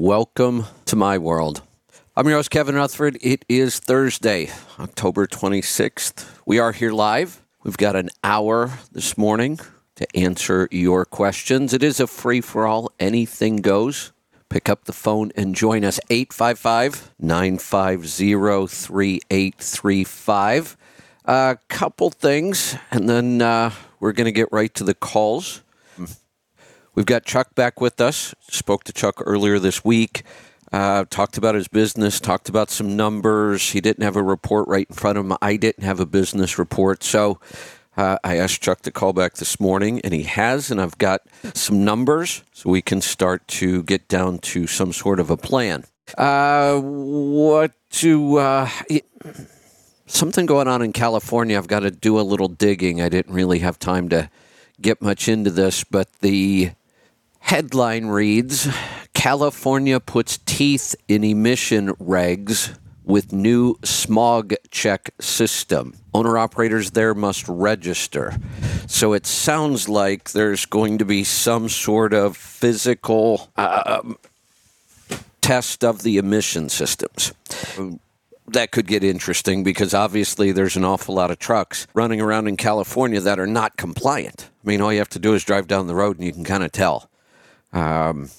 welcome to my world. I'm your host, Kevin Rutherford. It is Thursday, October 26th. We are here live. We've got an hour this morning to answer your questions. It is a free for all, anything goes. Pick up the phone and join us 855 950 3835. A couple things, and then uh, we're going to get right to the calls. We've got Chuck back with us. Spoke to Chuck earlier this week. Uh, talked about his business, talked about some numbers. He didn't have a report right in front of him. I didn't have a business report. So uh, I asked Chuck to call back this morning, and he has. And I've got some numbers so we can start to get down to some sort of a plan. Uh, what to. Uh, it, something going on in California. I've got to do a little digging. I didn't really have time to get much into this, but the headline reads California puts teeth in emission regs with new smog check system. Owner operators there must register. So it sounds like there's going to be some sort of physical uh, test of the emission systems. That could get interesting because obviously there's an awful lot of trucks running around in California that are not compliant. I mean, all you have to do is drive down the road and you can kind of tell. Um,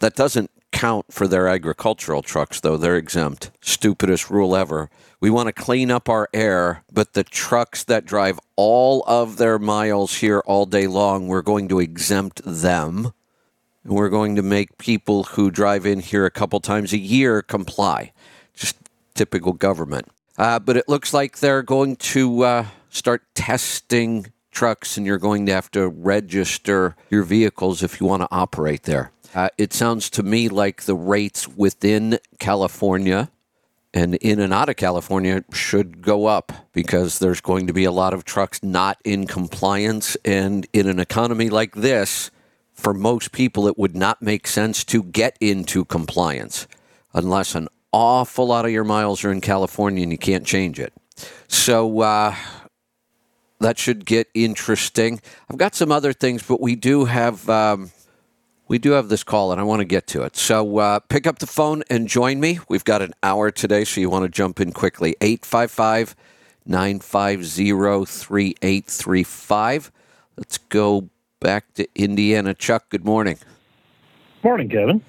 that doesn't count for their agricultural trucks, though. They're exempt. Stupidest rule ever. We want to clean up our air, but the trucks that drive all of their miles here all day long, we're going to exempt them. And we're going to make people who drive in here a couple times a year comply. Just typical government. Uh, but it looks like they're going to uh, start testing trucks, and you're going to have to register your vehicles if you want to operate there. Uh, it sounds to me like the rates within California and in and out of California should go up because there's going to be a lot of trucks not in compliance. And in an economy like this, for most people, it would not make sense to get into compliance unless an awful lot of your miles are in California and you can't change it. So, uh, that should get interesting. I've got some other things, but we do have um, we do have this call, and I want to get to it. So uh, pick up the phone and join me. We've got an hour today, so you want to jump in quickly. 855 950 3835. Let's go back to Indiana. Chuck, good morning. Morning, Kevin.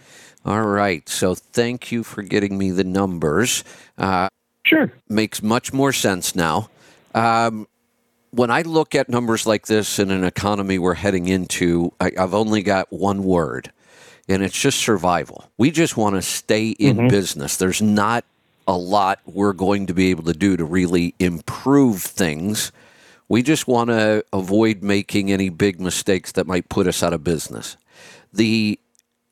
All right. So thank you for getting me the numbers. Uh, sure. Makes much more sense now. Um, when I look at numbers like this in an economy we're heading into, I, have only got one word, and it's just survival. We just want to stay in mm-hmm. business. There's not a lot we're going to be able to do to really improve things. We just want to avoid making any big mistakes that might put us out of business. The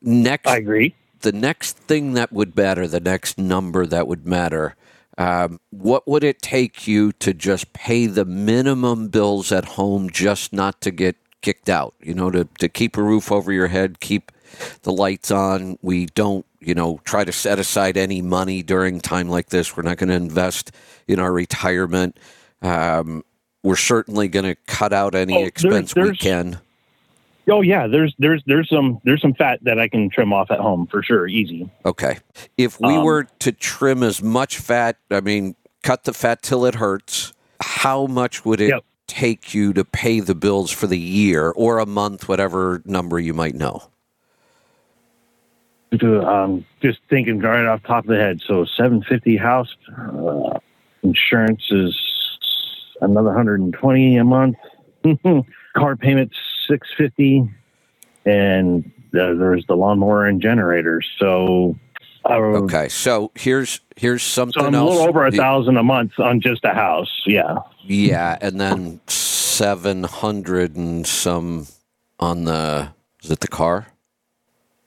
next, I agree. The next thing that would matter, the next number that would matter um, what would it take you to just pay the minimum bills at home just not to get kicked out? You know, to, to keep a roof over your head, keep the lights on. We don't, you know, try to set aside any money during time like this. We're not going to invest in our retirement. Um, we're certainly going to cut out any oh, expense there's, there's, we can. Oh yeah, there's there's there's some there's some fat that I can trim off at home for sure, easy. Okay. If we um, were to trim as much fat, I mean, cut the fat till it hurts, how much would it yep. take you to pay the bills for the year or a month, whatever number you might know? Um, just thinking right off top of the head. So 750 house uh, insurance is another 120 a month. Car payments 650 and uh, there's the lawnmower and generators. So uh, okay, so here's here's something so I'm. A little over a thousand a month on just a house. Yeah. Yeah, and then seven hundred and some on the is it the car?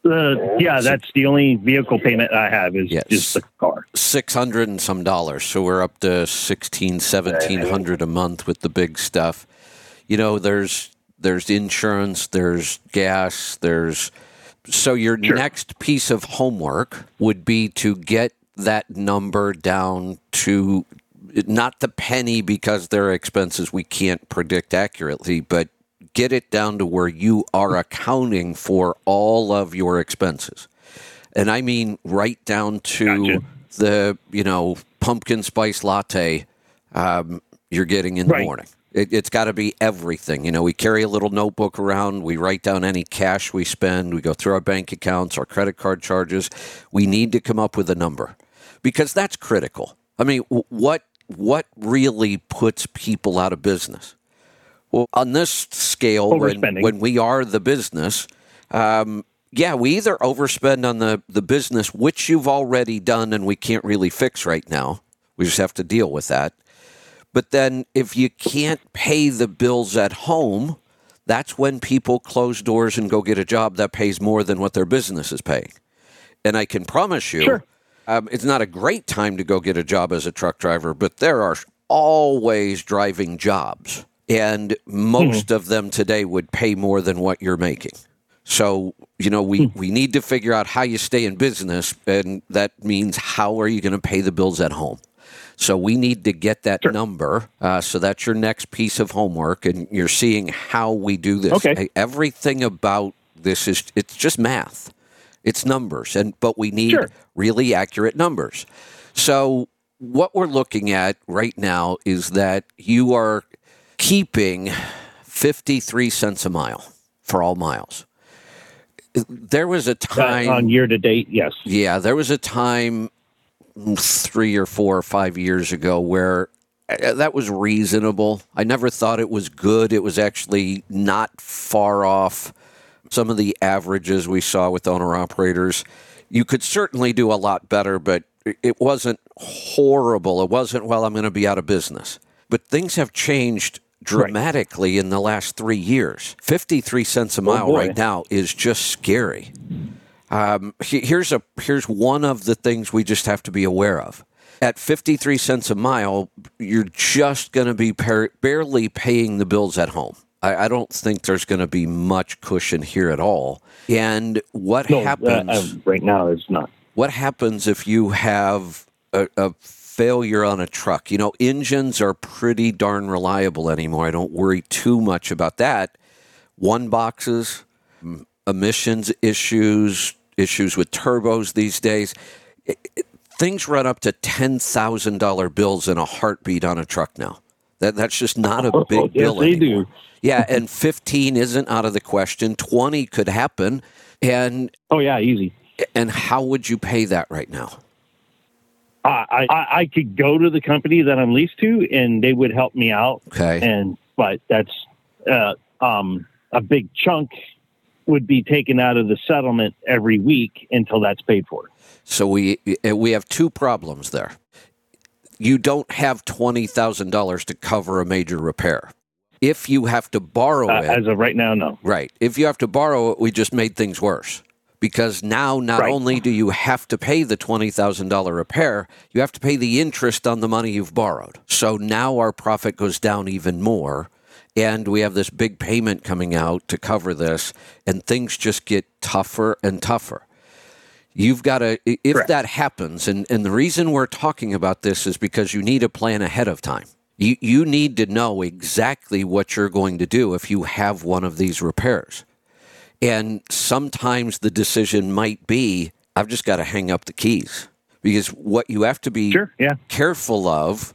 Uh, yeah, that's the only vehicle payment I have is yes. just the car. Six hundred and some dollars. So we're up to sixteen, seventeen hundred a month with the big stuff. You know, there's there's insurance, there's gas, there's so your sure. next piece of homework would be to get that number down to not the penny because there are expenses we can't predict accurately, but get it down to where you are accounting for all of your expenses. And I mean right down to Gotcha. the, you know, pumpkin spice latte um, you're getting in the morning. It, it's got to be everything. You know, we carry a little notebook around. We write down any cash we spend. We go through our bank accounts, our credit card charges. We need to come up with a number because that's critical. I mean, what what really puts people out of business? Well, on this scale, when, when we are the business, um, yeah, we either overspend on the, the business, which you've already done and we can't really fix right now. We just have to deal with that. But then if you can't pay the bills at home, that's when people close doors and go get a job that pays more than what their business is paying. And I can promise you, Sure. um, it's not a great time to go get a job as a truck driver, but there are always driving jobs. And most of them today would pay more than what you're making. So, you know, we, we need to figure out how you stay in business, and that means how are you going to pay the bills at home? So we need to get that number. Uh, so that's your next piece of homework, and you're seeing how we do this. Okay. Everything about this is it's just math. It's numbers, and but we need Sure. really accurate numbers. So what we're looking at right now is that you are keeping 53 cents a mile for all miles. There was a Uh, time on year to date, yes. yeah, there was a time three or four or five years ago where uh, that was reasonable. I never thought it was good. It was actually not far off some of the averages we saw with owner operators. You could certainly do a lot better, but it- wasn't horrible. It wasn't, well, I'm going to be out of business. But things have changed dramatically in the last three years. 53 cents a mile boy. right now is just scary. Um, here's a here's one of the things we just have to be aware of. At 53 cents a mile, you're just going to be par- barely paying the bills at home. I, I don't think there's going to be much cushion here at all. And what No, uh, happens? uh, right now is not. what happens if you have a, a failure on a truck? You know, engines are pretty darn reliable anymore. I don't worry too much about that. One boxes, emissions issues, issues with turbos these days. It- it- things run up to ten thousand dollar bills in a heartbeat on a truck now. That that's just not a Oh, big yes, bill they do. Yeah, and fifteen isn't out of the question. Twenty could happen, and Oh yeah, easy. and how would you pay that right now? I, I I could go to the company that I'm leased to, and they would help me out. Okay. And but that's uh, um, a big chunk would be taken out of the settlement every week until that's paid for. So we we have two problems there. You don't have twenty thousand dollars to cover a major repair. If you have to borrow Uh, it, as of right now, no. right? If you have to borrow it, we just made things worse because now not Right. only do you have to pay the twenty thousand dollar repair, you have to pay the interest on the money you've borrowed. So now our profit goes down even more. And we have this big payment coming out to cover this, and things just get tougher and tougher. You've got to, if Correct. that happens, and, and the reason we're talking about this is because you need a plan ahead of time. You, you need to know exactly what you're going to do if you have one of these repairs. And sometimes the decision might be, I've just got to hang up the keys. Because what you have to be Sure. Yeah. careful of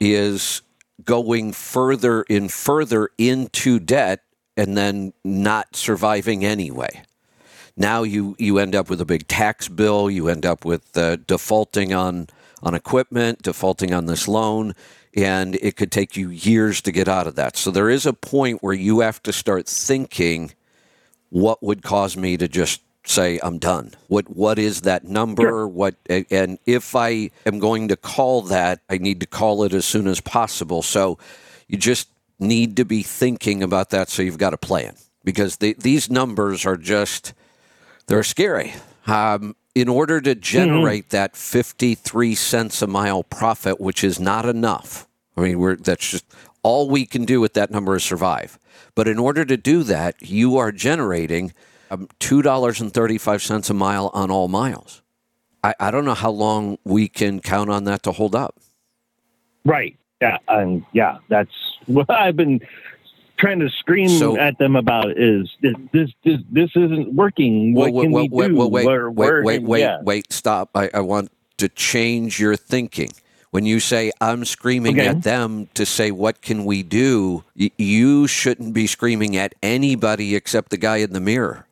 is going further and further into debt and then not surviving anyway. Now you, you end up with a big tax bill. You end up with uh, defaulting on, on equipment, defaulting on this loan, and it could take you years to get out of that. So there is a point where you have to start thinking what would cause me to just say I'm done? What what is that number? Sure. What and if I am going to call that, I need to call it as soon as possible. So you just need to be thinking about that so you've got a plan because the, these numbers are just they're scary. Um, in order to generate that 53 cents a mile profit, which is not enough. I mean, we're, that's just all we can do with that number is survive. But in order to do that, you are generating um, $2.35 a mile on all miles. I, I don't know how long we can count on that to hold up. Right. Yeah. And yeah, that's what I've been trying to scream So- at them about is this this this, this isn't working. What Well, can well, we do? wait, Where- wait, where- wait, wait, yeah. wait, stop. I, I want to change your thinking. When you say I'm screaming Okay. at them to say what can we do, y- you shouldn't be screaming at anybody except the guy in the mirror.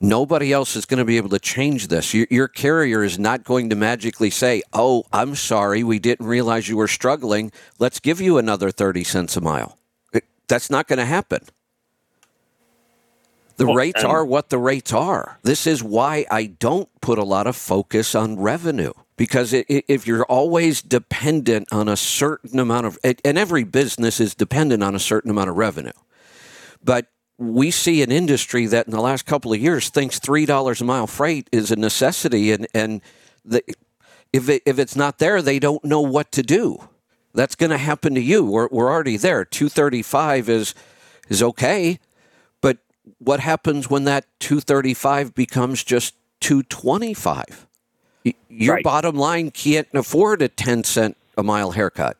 Nobody else is going to be able to change this. Your, your carrier is not going to magically say, "Oh, I'm sorry, we didn't realize you were struggling. Let's give you another 30 cents a mile." It, that's not going to happen. The Well, rates are what the rates are. This is why I don't put a lot of focus on revenue because i i if you're always dependent on a certain amount of, and every business is dependent on a certain amount of revenue, but we see an industry that in the last couple of years thinks three dollars a mile freight is a necessity, and and the, if it, if it's not there, they don't know what to do. That's going to happen to you. We're, we're already there. Two thirty five is is okay, but what happens when that 235 becomes just 225? Your Right. bottom line can't afford a 10 cent a mile haircut.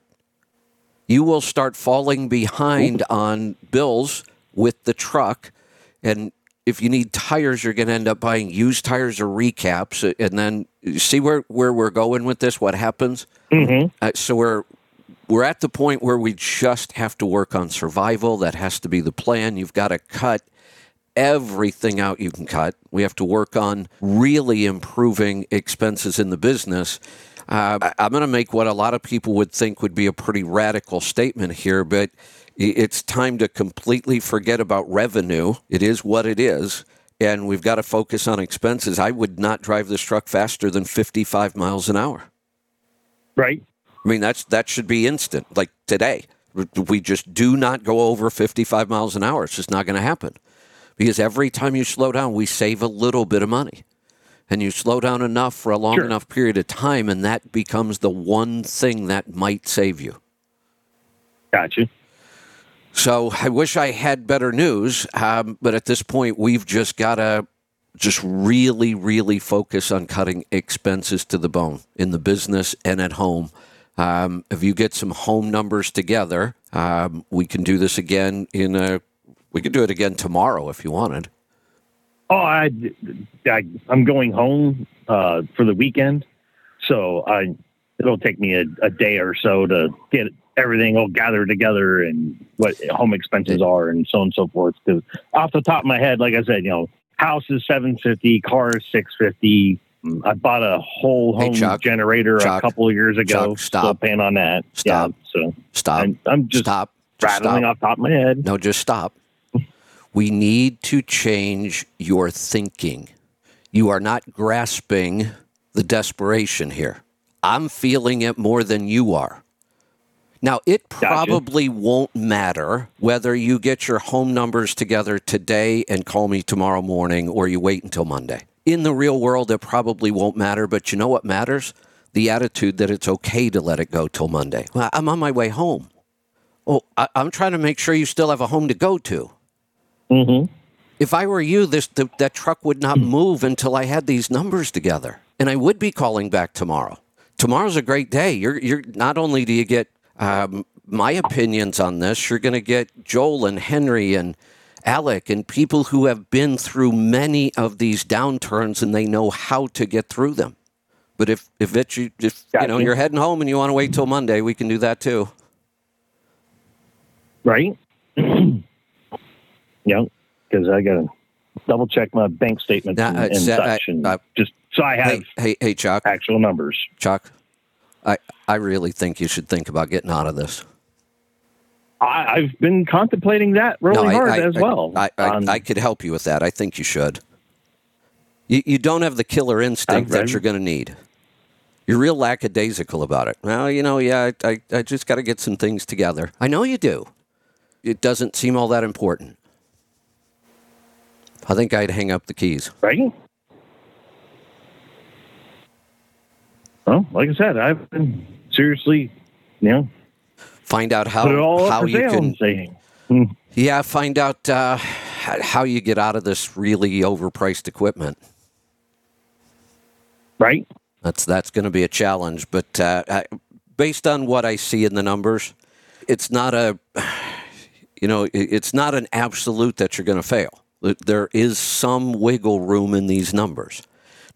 You will start falling behind on bills with the truck. And if you need tires, you're going to end up buying used tires or recaps. And then see where, where we're going with this, what happens? Mhm. Uh, so we're we're at the point where we just have to work on survival. That has to be the plan. You've got to cut everything out you can cut. We have to work on really improving expenses in the business. Uh, I'm going to make what a lot of people would think would be a pretty radical statement here, but it's time to completely forget about revenue. It is what it is. And we've got to focus on expenses. I would not drive this truck faster than 55 miles an hour. Right. I mean, that's that should be instant. Like today, we just do not go over 55 miles an hour. It's just not going to happen because every time you slow down, we save a little bit of money, and you slow down enough for a long Sure. enough period of time, and that becomes the one thing that might save you. Gotcha. So I wish I had better news, um, but at this point, we've just got to just really, really focus on cutting expenses to the bone in the business and at home. Um, if you get some home numbers together, um, we can do this again in a. We could do it again tomorrow if you wanted. Oh, I, I I'm going home uh, for the weekend, so I it'll take me a, a day or so to get everything all gathered together and what home expenses are and so on and so forth. Because off the top of my head, like I said, you know, house is seven fifty, car is six fifty. I bought a whole Hey, home Chuck. generator Chuck. a couple of years ago. Chuck, stop. Still paying on that. Stop. Yeah, so Stop. I'm, I'm just stop. Rattling stop. off top of my head. No, just stop. We need to change your thinking. You are not grasping the desperation here. I'm feeling it more than you are. Now, it probably won't matter whether you get your home numbers together today and call me tomorrow morning or you wait until Monday. In the real world, it probably won't matter, but you know what matters? The attitude that it's okay to let it go till Monday. Well, I'm on my way home. Oh, I, I'm trying to make sure you still have a home to go to. Mm-hmm. If I were you, this the, that truck would not move until I had these numbers together, and I would be calling back tomorrow. Tomorrow's a great day. You're you're not only do you get um, my opinions on this, you're going to get Joel and Henry and Alec and people who have been through many of these downturns and they know how to get through them. But if if you if you know you're heading home and you want to wait till Monday, we can do that too. right? yeah, because I got to double check my bank statement and, and such, and uh, just so I have Hey, hey, hey, Chuck. actual numbers. Chuck, I, I really think you should think about getting out of this. I, I've been contemplating that really I, hard I- as I- well. I, I, Um, I could help you with that. I think you should. You, you don't have the killer instinct that you're going to need. You're real lackadaisical about it. Well, you know, yeah, I, I, I just got to get some things together. I know you do. It doesn't seem all that important. I think I'd hang up the keys. right? Well, like I said, I've been seriously, you know, Find out put it all how, how you can hmm, Yeah, find out uh, how you get out of this really overpriced equipment. right? That's that's going to be a challenge, but uh, I, based on what I see in the numbers, it's not a you know, it's not an absolute that you're going to fail. There is some wiggle room in these numbers.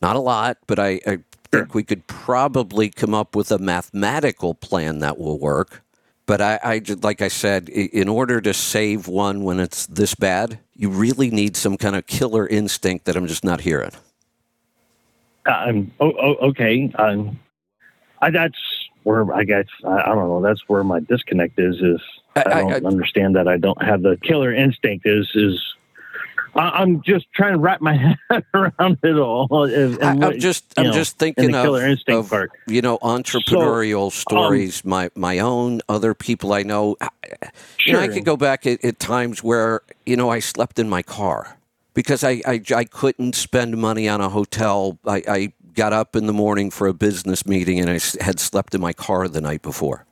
Not a lot, but I, I think we could probably come up with a mathematical plan that will work. But I, I like I said, in order to save one when it's this bad, you really need some kind of killer instinct that I'm just not hearing. Um, oh, oh, okay. Um, I, that's where I guess I, I don't know. That's where my disconnect is. Is I, I- I- don't understand that I don't have the killer instinct. Is is I, I'm just trying to wrap my head around it all. And, I, and I'm just, I'm know, just thinking of, killer instinct of, part. you know, entrepreneurial stories, my my own, other people I know. I- You know, I Sure. could go back at, at times where you know I slept in my car because I I, I couldn't spend money on a hotel. I, I got up in the morning for a business meeting and I had slept in my car the night before.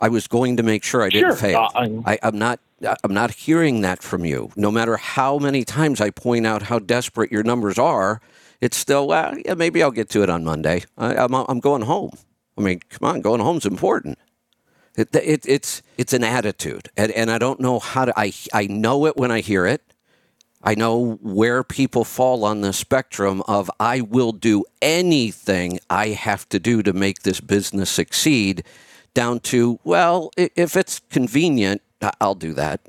I was going to make sure I didn't Sure. fail. Uh, I, I'm not. I'm not hearing that from you. No matter how many times I point out how desperate your numbers are, it's still. Well, yeah, maybe I'll get to it on Monday. I, I'm. I'm going home. I mean, come on, going home's important. It, it, it's it's an attitude, and, and I don't know how to. I I know it when I hear it. I know where people fall on the spectrum of I will do anything I have to do to make this business succeed, down to well, if it's convenient, I'll do that.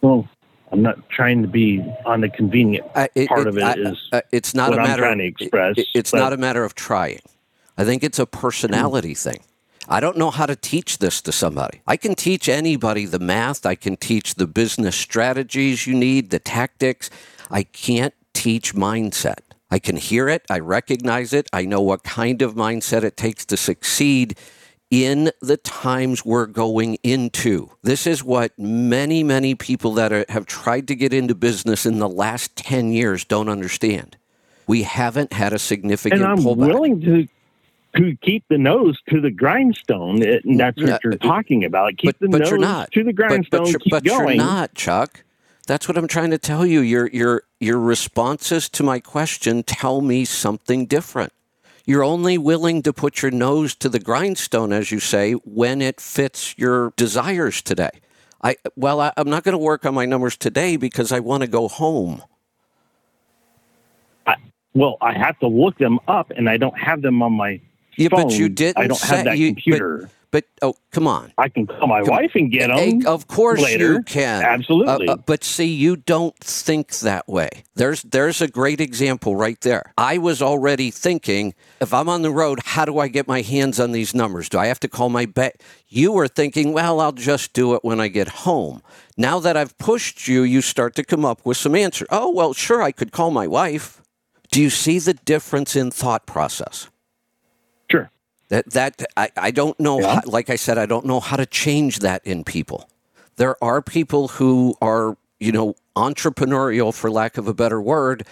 Well, I'm not trying to be on the convenient I- it- part it- of it. I- Is it's not a matter. to express, it- it's not a matter of trying. I think it's a personality thing. I don't know how to teach this to somebody. I can teach anybody the math. I can teach the business strategies you need, the tactics. I can't teach mindset. I can hear it. I recognize it. I know what kind of mindset it takes to succeed in the times we're going into. This is what many, many people that are, have tried to get into business in the last 10 years don't understand. We haven't had a significant and I'm pullback. willing to to keep the nose to the grindstone. It, and that's what you're uh, talking about. Keep but, the but nose you're not. to the But- grindstone. But, you're, keep but going. you're not, Chuck. That's what I'm trying to tell you. Your your your responses to my question tell me something different. You're only willing to put your nose to the grindstone, as you say, when it fits your desires today. I well, I, I'm not going to work on my numbers today because I want to go home. I, well, I have to look them up, and I don't have them on my Yeah, phone. but you didn't. I don't say, have that you, computer. But, oh, come on. I can call my Come- wife and get them. Of course later. you can. Absolutely. Uh, uh, but see, you don't think that way. There's there's a great example right there. I was already thinking, if I'm on the road, how do I get my hands on these numbers? Do I have to call my bank? You were thinking, well, I'll just do it when I get home. Now that I've pushed you, you start to come up with some answer. Oh, well, sure, I could call my wife. Do you see the difference in thought process? That that I, I don't know. Yeah. How, like I said, I don't know how to change that in people. There are people who are you know entrepreneurial, for lack of a better word,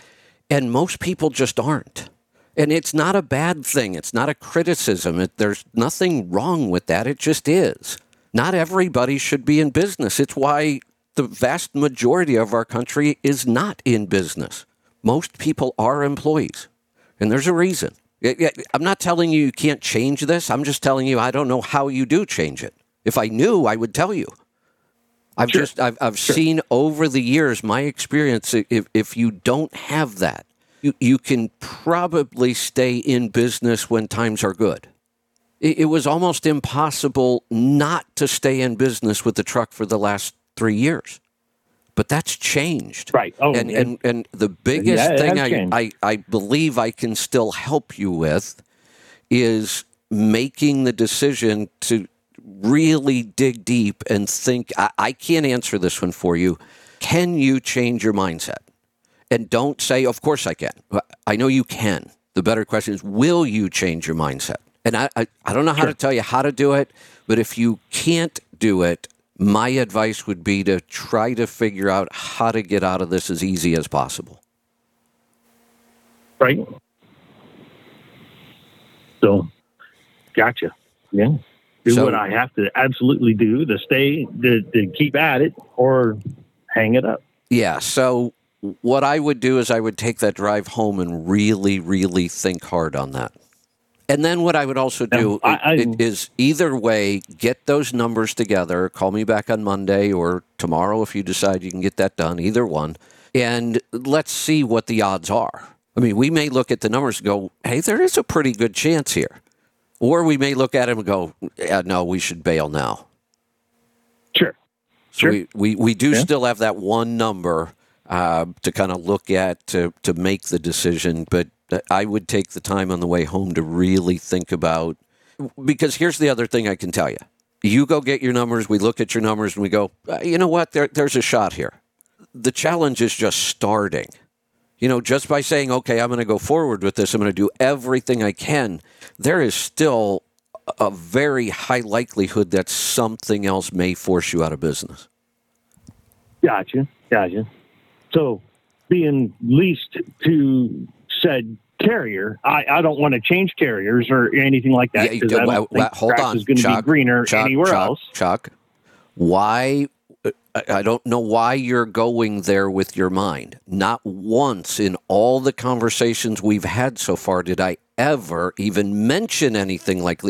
and most people just aren't. And it's not a bad thing. It's not a criticism. It, there's nothing wrong with that. It just is. Not everybody should be in business. It's why the vast majority of our country is not in business. Most people are employees, and there's a reason. I'm not telling you you can't change this. I'm just telling you I don't know how you do change it. If I knew, I would tell you. I've Sure. just I've, I've seen over the years my experience. If if you don't have that, you you can probably stay in business when times are good. It, it was almost impossible not to stay in business with the truck for the last three years, but that's changed. Right. Oh, and, and and the biggest Yeah, thing I. I I believe I can still help you with is making the decision to really dig deep and think. I, I can't answer this one for you. Can you change your mindset? And don't say, "Of course I can." I know you can. The better question is, will you change your mindset? And I, I, I don't know how to tell you how to do it, but if you can't do it, my advice would be to try to figure out how to get out of this as easy as possible. right? So, gotcha. Yeah. Do So- what I have to absolutely do to stay, to, to keep at it or hang it up. Yeah. So what I would do is I would take that drive home and really, really think hard on that. And then what I would also do Yeah, I- i- is either way, get those numbers together. Call me back on Monday or tomorrow if you decide you can get that done, either one. And let's see what the odds are. I mean, we may look at the numbers and go, hey, there is a pretty good chance here. Or we may look at them and go, yeah, no, we should bail now. Sure. So Sure. we, we, we do Yeah. still have that one number uh, to kind of look at to, to make the decision, but I would take the time on the way home to really think about because here's the other thing I can tell you. You go get your numbers, we look at your numbers, and we go, uh, you know what, there, there's a shot here. The challenge is just starting. You know, just by saying, okay, I'm going to go forward with this, I'm going to do everything I can, there is still a very high likelihood that something else may force you out of business. Gotcha. Gotcha. So being leased to said carrier, I, I don't want to change carriers or anything like that Yeah, because you- I don't well, think hold grass on, is going to be Chuck, greener Chuck, anywhere Chuck, else. Chuck, why? Uh, I- I don't know why you're going there with your mind. Not once in all the conversations we've had so far did I ever even mention anything like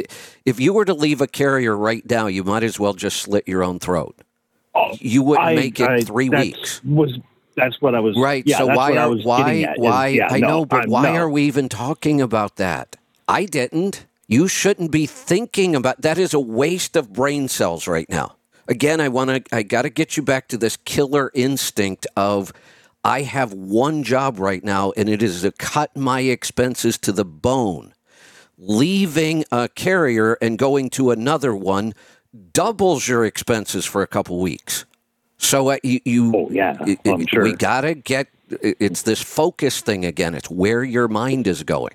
if you were to leave a carrier right now, you might as well just slit your own throat. Oh, You wouldn't I- make it I- three weeks. Was that's what I was Right. Yeah, so why are why getting is, why yeah, I no, know, but I'm- why no. are we even talking about that? I didn't. You shouldn't be thinking about that is a waste of brain cells right now. Again, I want to I got to get you back to this killer instinct of I have one job right now and it is to cut my expenses to the bone. Leaving a carrier and going to another one doubles your expenses for a couple weeks. So uh, you, you Oh yeah, it- I'm sure. We gotta get. It's this focus thing again. It's where your mind is going.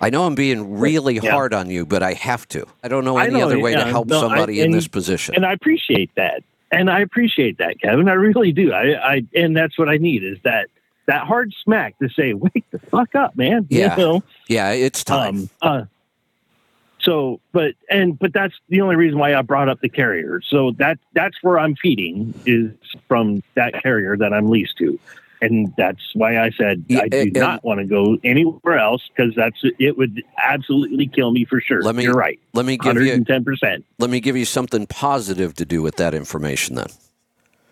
I know I'm being really Yeah. hard on you, but I have to. I don't know any know, other way to help no, I- somebody in this position. and I appreciate that. And I appreciate that, Kevin. I really do. I, I and that's what I need is that that hard smack to say, "Wake the fuck up, man." Yeah. You know? yeah, it's time. Um, uh, so, but and but that's the only reason why I brought up the carrier. So that that's where I'm feeding is from that carrier that I'm leased to, and that's why I said Yeah, I do and- not want to go anywhere else because that's it would absolutely kill me for sure. Let me- You're right, let me give hundred you ten percent. let me give you something positive to do with that information. Then,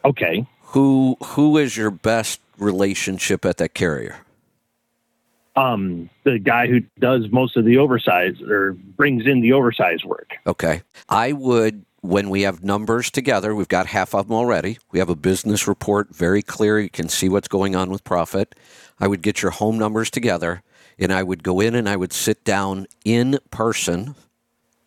Okay. who who is your best relationship at that carrier? Um, the guy who does most of the oversize or brings in the oversize work. Okay. I would, when we have numbers together, we've got half of them already. We have a business report, very clear. You can see what's going on with profit. I would get your home numbers together and I would go in and I would sit down in person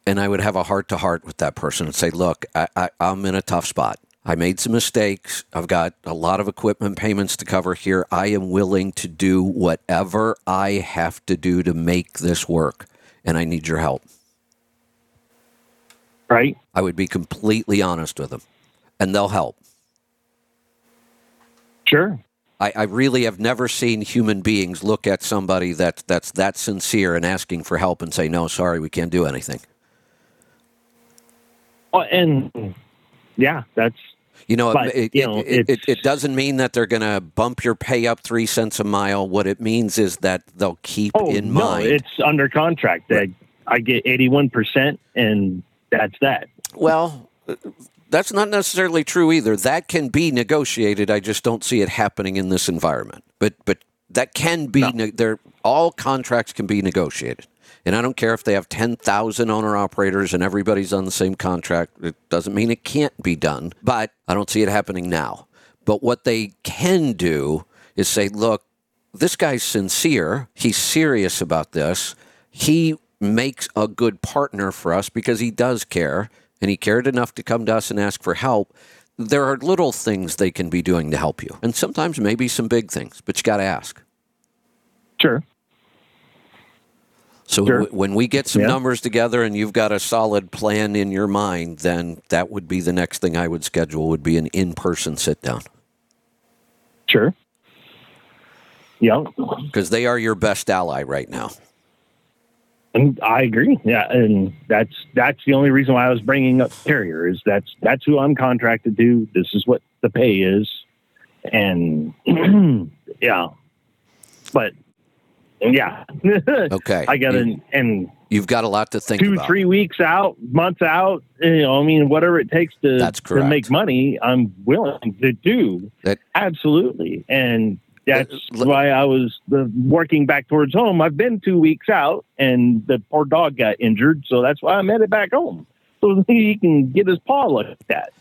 and I would have a heart to heart with that person and say, look, I, I, I'm in a tough spot. I made some mistakes. I've got a lot of equipment payments to cover here. I am willing to do whatever I have to do to make this work, and I need your help. Right? I would be completely honest with them, and they'll help. Sure. I, I really have never seen human beings look at somebody that's that's that sincere and asking for help and say, "No, sorry, we can't do anything." Well, and yeah, that's You know, But, it, you it, know, it, it, it doesn't mean that they're going to bump your pay up three cents a mile. What it means is that they'll keep oh in no, mind. it's under contract. I, I get eighty one percent, and that's that. Well, that's not necessarily true either. That can be negotiated. I just don't see it happening in this environment. But but that can be. Ne- there, all contracts can be negotiated, and I don't care if they have ten thousand owner operators and everybody's on the same contract. It doesn't mean it can't be done. But I don't see it happening now. But what they can do is say, look, this guy's sincere. He's serious about this. He makes a good partner for us because he does care and he cared enough to come to us and ask for help. There are little things they can be doing to help you, and sometimes maybe some big things, but you got to ask. Sure. So Sure. w- when we get some Yeah. numbers together and you've got a solid plan in your mind, then that would be the next thing I would schedule would be an in-person sit down Sure. Yeah, because they are your best ally right now. and I agree. Yeah, and that's that's the only reason why I was bringing up carrier is that's that's who I'm contracted to. This is what the pay is, and yeah, but Yeah. Okay. I got You- an and You've got a lot to think two, about. three weeks out, months out. You know, I mean, whatever it takes to That's to make money, I'm willing to do. That- Absolutely, and that's Uh, why I was the, working back towards home. I've been two weeks out, and the poor dog got injured, so that's why I'm headed back home so he can get his paw looked at,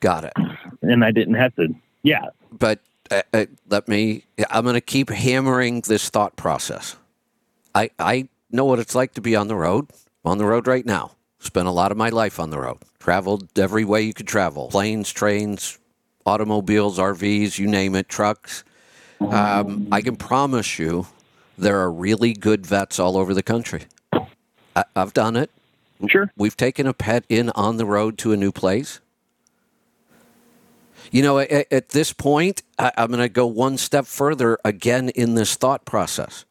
Got it. and I didn't have to. Yeah, But uh, uh, let me, I'm going to keep hammering this thought process. I, I know what it's like to be on the road. I'm on the road right now. Spent a lot of my life on the road. Traveled every way you could travel planes, trains, automobiles, RVs, you name it, trucks. Um, I can promise you there are really good vets all over the country. I, I've done it. sure. We've taken a pet in on the road to a new place. You know, at, at this point, I, I'm going to go one step further again in this thought process.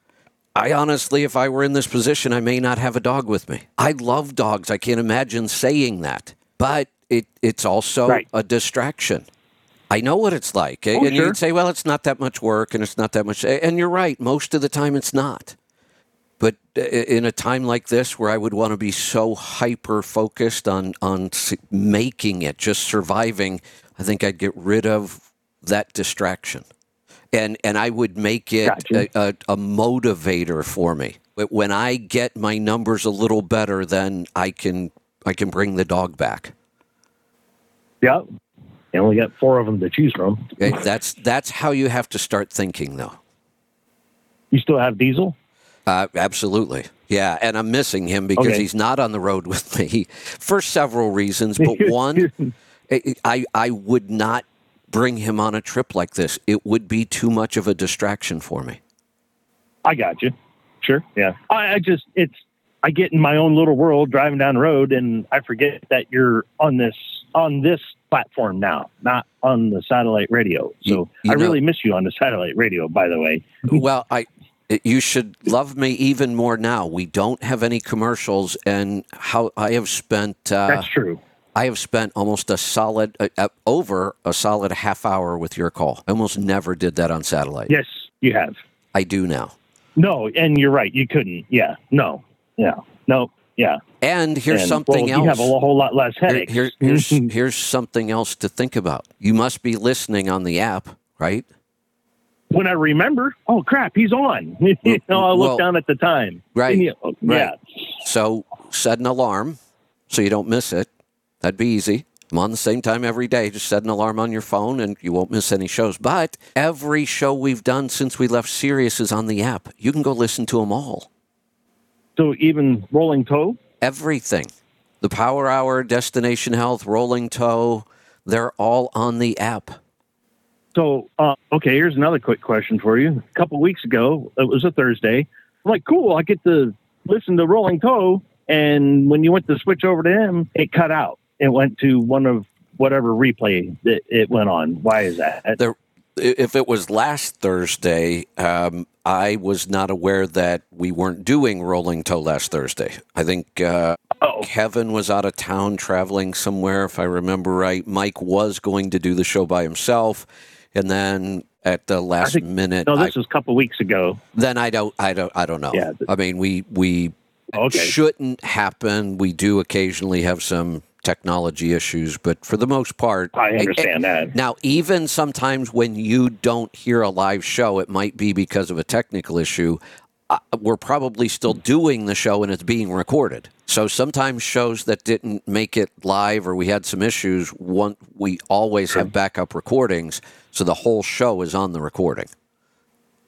I honestly, if I were in this position, I may not have a dog with me. I love dogs. I can't imagine saying that, but it, it's also Right. a distraction. I know what it's like. Oh, and sure. you'd say, well, it's not that much work and it's not that much. And you're right. Most of the time, it's not. But uh, in a time like this, where I would want to be so hyper focused on on making it, just surviving, I think I'd get rid of that distraction, and and I would make it Gotcha. a, a, a motivator for me. But When I get my numbers a little better, then I can I can bring the dog back. Yep. You only got four of them to choose from. That's that's how you have to start thinking, though. You still have Diesel? Uh, absolutely. Yeah, and I'm missing him because Okay. he's not on the road with me for several reasons. But one, I- I I would not bring him on a trip like this. It would be too much of a distraction for me. I got you. Sure. Yeah. I, I just it's I get in my own little world driving down the road and I forget that you're on this on this platform now, not on the satellite radio. So You- you I know- really miss you on the satellite radio, by the way. well, I you should love me even more now. We don't have any commercials, and how I have spent. Uh, That's true. I have spent almost a solid uh, uh, over a solid half hour with your call. I almost never did that on satellite. Yes, you have. I do now. No, and you're right. You couldn't. Yeah. No. Yeah. No. Yeah. And here's And, something well, You have else. a whole lot less Here- headaches. here- here's here's something else to think about. You must be listening on the app, right? when I remember, oh crap, he's on. you know, I look Well, down at the time. right, you- Yeah. right. So set an alarm so you don't miss it. That'd be easy. I'm on the same time every day. Just set an alarm on your phone and you won't miss any shows. But every show we've done since we left Sirius is on the app. You can go listen to them all. So even rolling toe. Everything. The Power Hour, Destination Health, Rolling Toe, they're all on the app. So, uh, okay, here's another quick question for you. A couple weeks ago, it was a Thursday. I'm like, cool, I get to listen to Rolling Toe. And when you went to switch over to him, it cut out. It went to one of whatever replay that it went on. Why is that? There, if it was last Thursday, um, I was not aware that we weren't doing Rolling Toe last Thursday. I think uh, Oh, Kevin was out of town traveling somewhere, if I remember right. Mike was going to do the show by himself, and then at the last think- minute, no, I, this was a couple weeks ago. then I don't, I don't, I don't know. Yeah, I mean, we we Okay. shouldn't happen. We do occasionally have some technology issues, but for the most part, I understand that. now, even sometimes when you don't hear a live show, it might be because of a technical issue. Uh, we're probably still doing the show and it's being recorded. So sometimes shows that didn't make it live or we had some issues, one, we always have backup recordings. So the whole show is on the recording.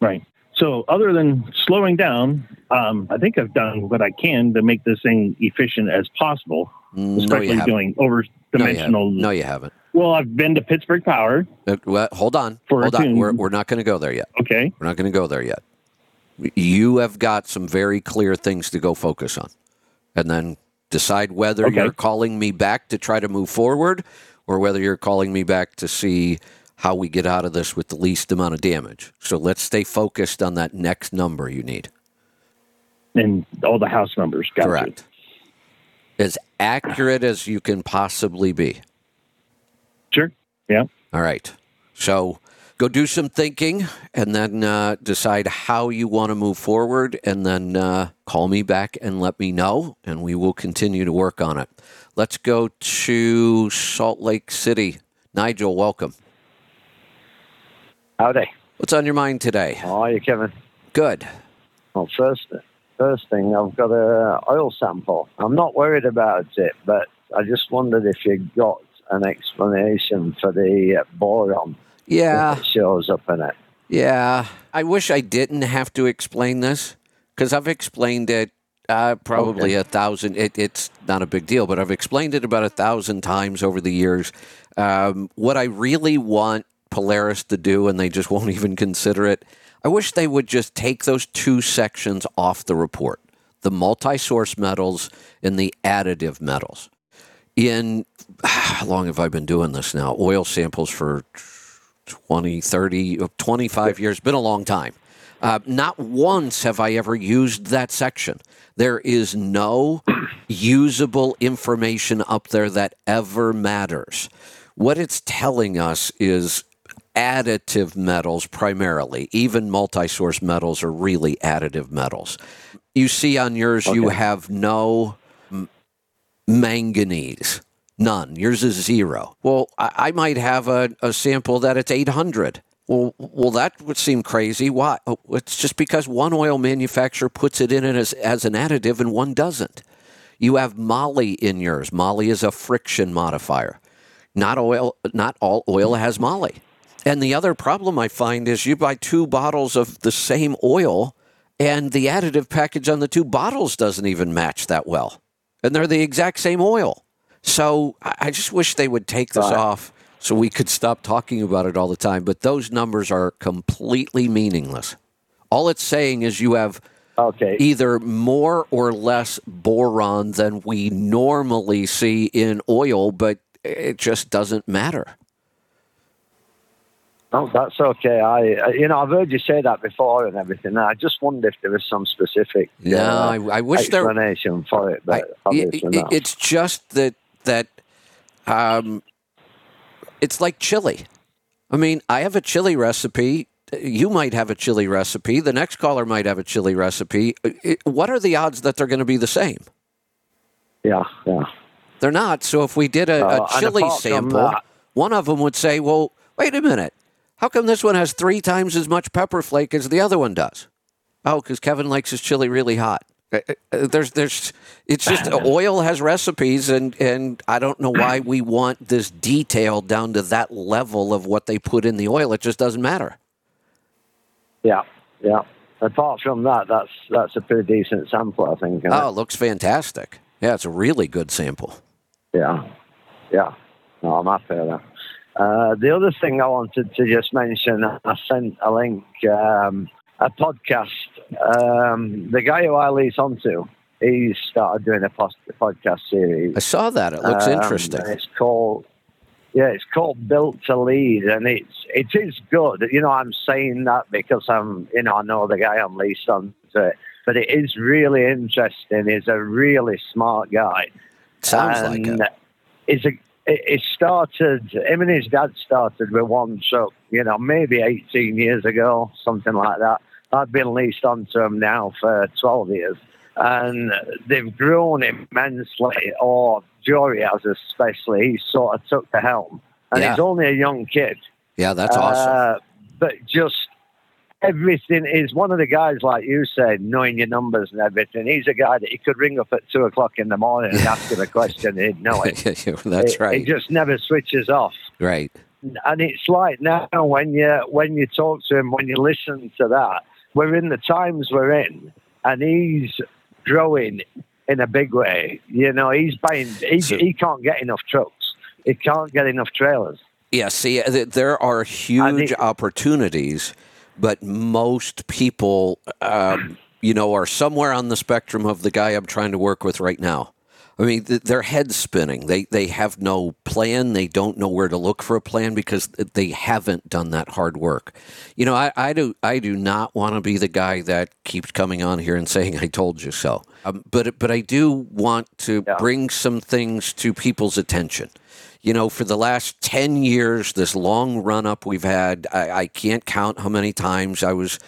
Right. So, other than slowing down, um, I think I've done what I can to make this thing efficient as possible, especially haven't. doing over No, you dimensional. haven't. No, you haven't. Well, I've been to Pittsburgh Power. Uh, well, hold on. For a hold on. We're, we're not going to go there yet. Okay. We're not going to go there yet. You have got some very clear things to go focus on. And then decide whether Okay. you're calling me back to try to move forward or whether you're calling me back to see how we get out of this with the least amount of damage. So let's stay focused on that next number you need. And all the house numbers. Got Correct. As accurate as you can possibly be. Sure. Yeah. All right. So go do some thinking and then uh, decide how you want to move forward and then uh, call me back and let me know and we will continue to work on it let's go to salt lake city nigel welcome Howdy. what's on your mind today How are you, Kevin? good Well, first, first thing, I've got a oil sample. I'm not worried about it, but I just wondered if you got an explanation for the uh, boron yeah that shows up in it. Yeah, I wish I didn't have to explain this because I've explained it uh, probably Okay. a thousand. It, it's not a big deal, but I've explained it about a thousand times over the years. Um, what I really want Polaris to do, and they just won't even consider it. I wish they would just take those two sections off the report: the multi-source metals and the additive metals. In how long have I been doing this now? Oil samples for 20, 30, uh, 25 years. Been a long time. Uh, not once have I ever used that section. There is no usable information up there that ever matters. What it's telling us is additive metals primarily. Even multi source metals are really additive metals. You see on yours, you have no m- manganese. None. Yours is zero. Well, I, I might have a, a sample that it's 800. Well, well, that would seem crazy. Why? Oh, It's just because one oil manufacturer puts it in it as, as an additive and one doesn't. You have moly in yours. Moly is a friction modifier. Not oil. Not all oil has moly. And the other problem I find is you buy two bottles of the same oil, and the additive package on the two bottles doesn't even match that well, and they're the exact same oil. So I just wish they would take this Right. off so we could stop talking about it all the time. But those numbers are completely meaningless. All it's saying is you have Okay. either more or less boron than we normally see in oil, but it just doesn't matter. Oh, that's okay. I, you know, I've heard you say that before and everything. I just wonder if there was some specific No, uh, I, I wish there. explanation for it, but obviously it- not. it's just that that um, it's like chili. I mean, I have a chili recipe. You might have a chili recipe. The next caller might have a chili recipe. It- what are the odds that they're going to be the same? yeah, yeah. They're not. So if we did a, Uh, a chili sample, that- one of them would say, "Well, wait a minute. How come this one has three times as much pepper flake as the other one does?" Oh, because Kevin likes his chili really hot. Uh, uh, There's, there's, it's just oil has recipes, and and I don't know why we want this detail down to that level of what they put in the oil. It just doesn't matter. Yeah, yeah. Apart from that, that's that's a pretty decent sample, I think. isn't it? Oh, it looks fantastic. Yeah, it's a really good sample. Yeah, yeah. No, I'm happy with that. Uh, the other thing I wanted to just mention, I sent a link, um, a podcast. Um, the guy who I lease onto, he started doing a post- podcast series. I saw that. It looks Um, interesting. It's called, yeah, it's called Built to Lead, and it's it is good. You know, I'm saying that because I'm, you know, I know the guy I'm leased on to but it is really interesting. He's a really smart guy. Sounds like it. It's a, it it started. Him and his dad started with one truck. You know, maybe 18 years ago, something like that. I've been leased onto them now for 12 years, and they've grown immensely. Or Jory has, especially. He sort of took the helm, and Yeah. he's only a young kid. Yeah, that's awesome. Uh, but just everything is one of the guys, like you said, knowing your numbers and everything. He's a guy that he could ring up at two o'clock in the morning and ask him a question, and he'd know it. that's It- right. He just never switches off. right. And it's like now when you when you talk to him, when you listen to that, we're in the times we're in, and he's growing in a big way. You know, he's buying. He, So- he can't get enough trucks. He can't get enough trailers. Yeah, see, there are huge think- opportunities, but most people, um, you know, are somewhere on the spectrum of the guy I'm trying to work with right now. I mean, th- their head's spinning. They they have no plan. They don't know where to look for a plan because they haven't done that hard work. You know, I, I do I do not want to be the guy that keeps coming on here and saying "I told you so." Um, but but I do want to Yeah. bring some things to people's attention. You know, for the last ten years, this long run up we've had, I, I can't count how many times I was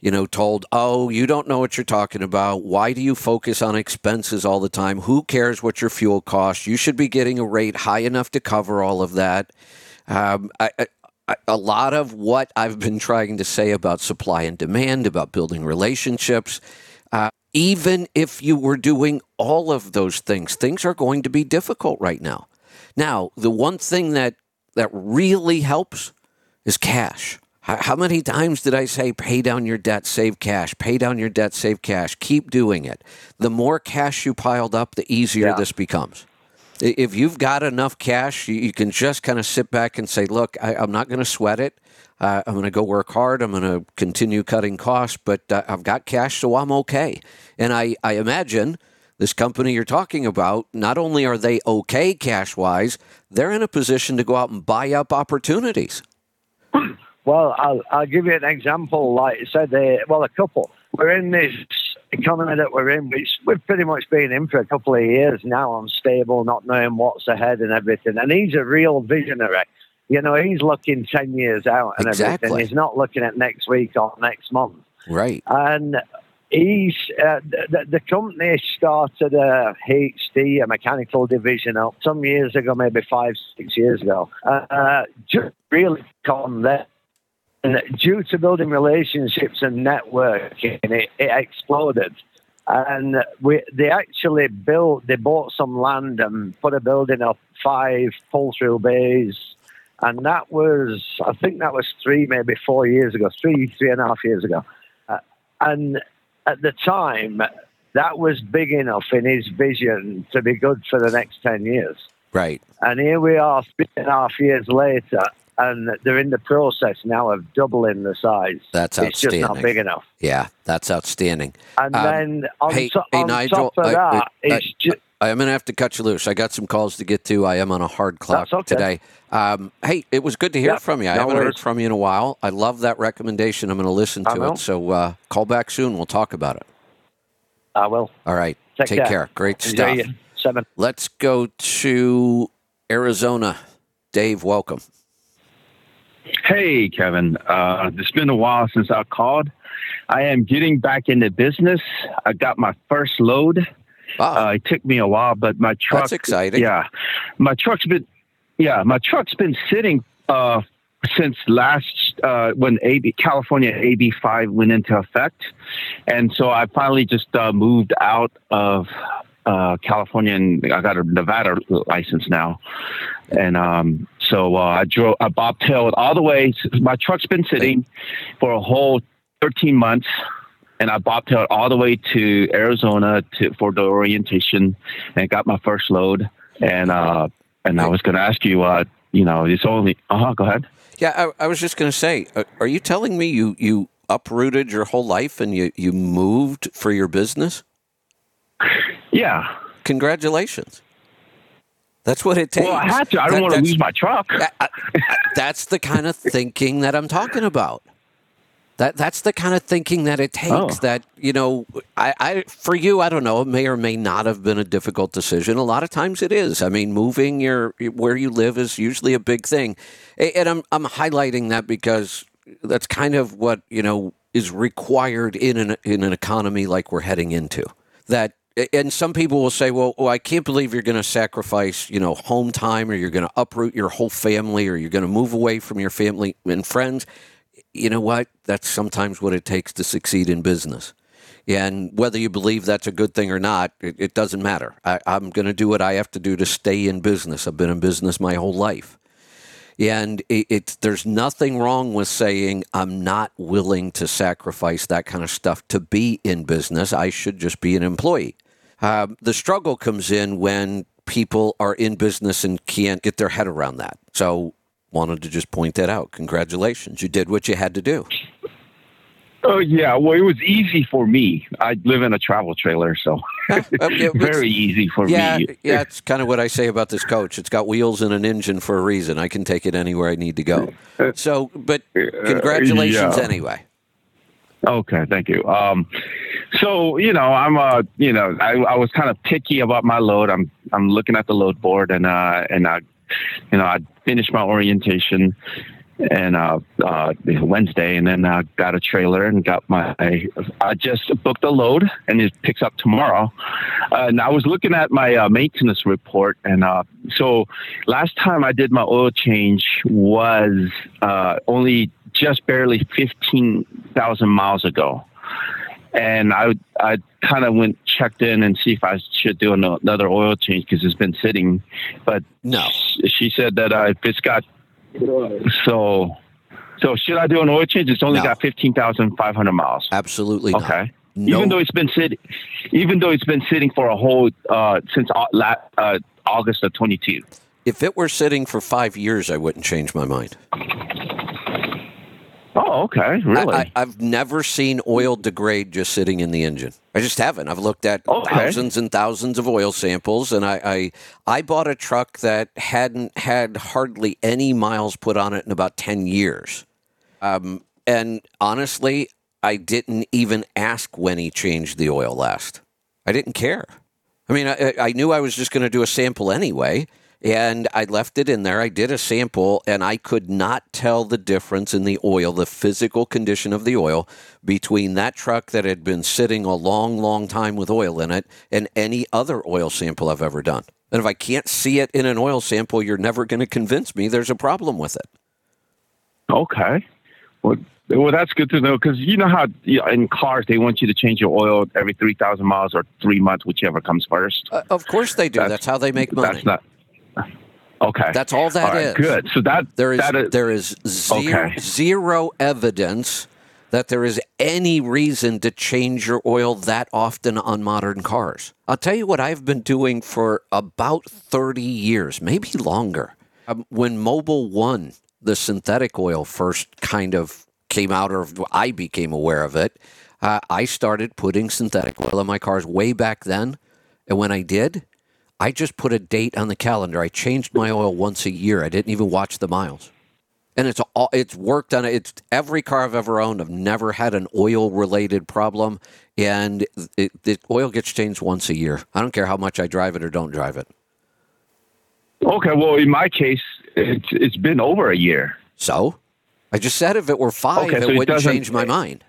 you know, told, oh, you don't know what you're talking about. Why do you focus on expenses all the time? Who cares what your fuel costs? You should be getting a rate high enough to cover all of that. Um, I, I, a lot of what I've been trying to say about supply and demand, about building relationships, uh, even if you were doing all of those things, things are going to be difficult right now. Now, the one thing that that really helps is cash. How, how many times did I say, pay down your debt, save cash, pay down your debt, save cash? Keep doing it. The more cash you piled up, the easier Yeah. this becomes. If you've got enough cash, you, you can just kind of sit back and say, look, I, I'm not going to sweat it. Uh, I'm going to go work hard. I'm going to continue cutting costs, but uh, I've got cash, so I'm okay. And I, I imagine this company you're talking about, not only are they okay cash wise, they're in a position to go out and buy up opportunities. Well, I'll, I'll give you an example. Like I said, uh, well, a couple. We're in this economy that we're in, which we've pretty much been in for a couple of years now. Unstable, not knowing what's ahead and everything. And he's a real visionary. You know, he's looking 10 years out and Exactly. everything. He's not looking at next week or next month. Right. And he's uh, the, the company started a HD, a mechanical division up some years ago, maybe five, six years ago. Uh, just really come there. And due to building relationships and networking, it, it exploded. And we, they actually built, they bought some land and put a building up, five pull-through bays. And that was, I think that was three, maybe four years ago, three, three and a half years ago. Uh, and at the time, that was big enough in his vision to be good for the next 10 years. Right. And here we are, three and a half years later, and they're in the process now of doubling the size. That's it's just not outstanding. big enough. Yeah, that's outstanding. And Um, then on, hey- to- hey, on Nigel, top of I- that, I- it's I- ju- I am going to have to cut you loose. I got some calls to get to. I am on a hard clock okay. today. Um, hey, it was good to hear Yeah, from you. I no haven't heard from you in a while. I love that recommendation. I'm going to listen to it. So uh, call back soon. We'll talk about it. I will. All right. Take Take care. care. Great Enjoy stuff. seven. Let's go to Arizona. Dave, welcome. Hey, Kevin. Uh, it's been a while since I called. I am getting back into business. I got my first load. Wow. Uh, it took me a while, but my truck. That's exciting. Yeah, my truck's been. Yeah, my truck's been sitting uh, since last uh, when AB California AB five went into effect, and so I finally just uh, moved out of uh, California and I got a Nevada license now, and um, so uh, I drove. I bobtailed all the way. My truck's been sitting for a whole thirteen months and I bobtailed all the way to Arizona to for the orientation and got my first load. And uh, and I was going to ask you, uh, you know, it's only. Uh huh. Go ahead. Yeah, I, I was just going to say, uh, are you telling me you, you uprooted your whole life and you, you moved for your business? Yeah. Congratulations. That's what it takes. Well, I had to. I don't That- want to lose my truck. I- I- that's the kind of thinking that I'm talking about. That that's the kind of thinking that it oh. takes. Oh. That you know, I, I for you, I don't know. It may or may not have been a difficult decision. A lot of times it is. I mean, moving your where you live is usually a big thing, and I'm I'm highlighting that because that's kind of what you know is required in an in an economy like we're heading into. That and some people will say, well, well I can't believe you're going to sacrifice, you know, home time or you're going to uproot your whole family or you're going to move away from your family and friends. You know what? That's sometimes what it takes to succeed in business. And whether you believe that's a good thing or not, it, it doesn't matter. I, I'm going to do what I have to do to stay in business. I've been in business my whole life. And it, it's there's nothing wrong with saying I'm not willing to sacrifice that kind of stuff to be in business. I should just be an employee. Um, the struggle comes in when people are in business and can't get their head around that. So, wanted to just point that out. Congratulations, you did what you had to do. Oh yeah, well it was easy for me. I live in a travel trailer, so Uh, yeah, very easy for Yeah, me. yeah, it's kind of what I say about this coach. It's got wheels and an engine for a reason. I can take it anywhere I need to go. So, but congratulations yeah. anyway. Okay, thank you. Um, so you know, I'm uh, you know, I, I was kind of picky about my load. I'm I'm looking at the load board, and uh, and I, you know, I finished my orientation, and uh, uh, Wednesday, and then I got a trailer and got my. I just booked a load, and it picks up tomorrow. Uh, and I was looking at my uh, maintenance report, and uh, so last time I did my oil change was uh, only just barely fifteen thousand miles ago and I I kind of went checked in and see if I should do another oil change because it's been sitting, but No. she said that uh, if it's got so so should I do an oil change? It's only No. got fifteen thousand five hundred miles. Absolutely not. Okay. No. Even though it's been sitting, even though it's been sitting for a whole uh, since uh, August of twenty two. If it were sitting for five years, I wouldn't change my mind. Oh, okay, really? I, I've never seen oil degrade just sitting in the engine. I just haven't. I've looked at Okay. thousands and thousands of oil samples, and I, I I bought a truck that hadn't had hardly any miles put on it in about ten years. Um, and honestly, I didn't even ask when he changed the oil last. I didn't care. I mean, I, I knew I was just going to do a sample anyway, and I left it in there. I did a sample, and I could not tell the difference in the oil, the physical condition of the oil, between that truck that had been sitting a long, long time with oil in it and any other oil sample I've ever done. And if I can't see it in an oil sample, you're never going to convince me there's a problem with it. Okay. Well, well, that's good to know because you know how you know, in cars they want you to change your oil every three thousand miles or three months, whichever comes first. Uh, of course they do. That's, That's- how they make money. That's not. Okay. That's all that all right, is. Good. So that There is that is there is zero, Okay. zero evidence that there is any reason to change your oil that often on modern cars. I'll tell you what I've been doing for about 30 years, maybe longer. Um, when Mobil One, the synthetic oil first kind of came out, or I became aware of it, uh, I started putting synthetic oil in my cars way back then. And when I did, I just put a date on the calendar. I changed my oil once a year. I didn't even watch the miles. And it's all it's worked on it. it's every car I've ever owned. I've never had an oil related problem, and it, the oil gets changed once a year. I don't care how much I drive it or don't drive it. okay. Well, in my case, it's it's been over a year. So, I just said if it were five, Okay, it so it wouldn't doesn't- change my mind.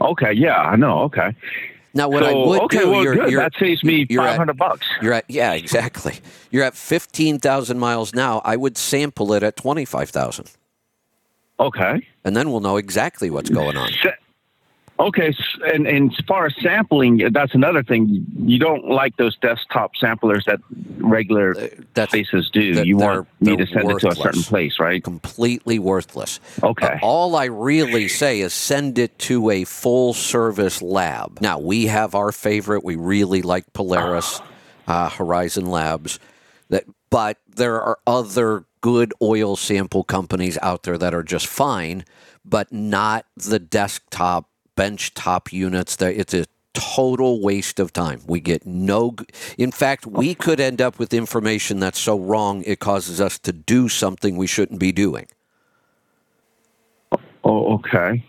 Okay. Yeah, I know. Okay. Now, what I so would okay, do, well, you're, good. you're, that saves me five hundred bucks. You're at yeah, exactly. You're at fifteen thousand miles now. I would sample it at twenty five thousand, Okay. and then we'll know exactly what's going on. Okay, and, and as far as sampling, that's another thing. You don't like those desktop samplers that regular Uh, That's places do. that you want me to send it to a certain place, right? completely worthless. Okay. Uh, all I really say is send it to a full service lab. Now, we have our favorite. We really like Polaris, uh, Horizon Labs. That, but there are other good oil sample companies out there that are just fine, but not the desktop benchtop units. That it's a total waste of time. We get no. In fact, we could end up with information that's so wrong it causes us to do something we shouldn't be doing. Oh, okay.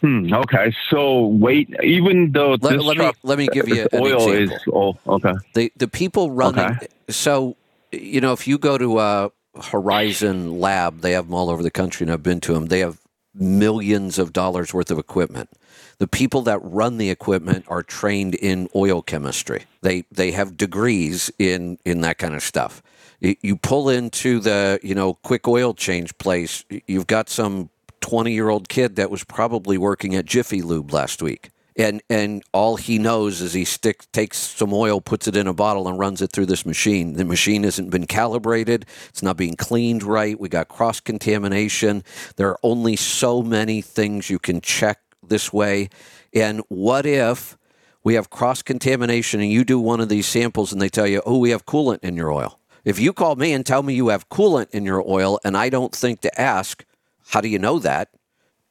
Hmm, okay, so wait. Even though Let- this let me- let me give you an oil is oh okay the the people running Okay. so you know if you go to a horizon lab they have them all over the country and i've been to them they have millions of dollars worth of equipment. The people that run the equipment are trained in oil chemistry. They they have degrees in in that kind of stuff. You pull into the you know quick oil change place you've got some 20 year old kid that was probably working at jiffy lube last week and and all he knows is he stick takes some oil, puts it in a bottle, and runs it through this machine. The machine hasn't been calibrated; it's not being cleaned right. We got cross contamination. There are only so many things you can check this way. And what if we have cross contamination, and you do one of these samples, and they tell you, "Oh, we have coolant in your oil." If you call me and tell me you have coolant in your oil, and I don't think to ask, "How do you know that?"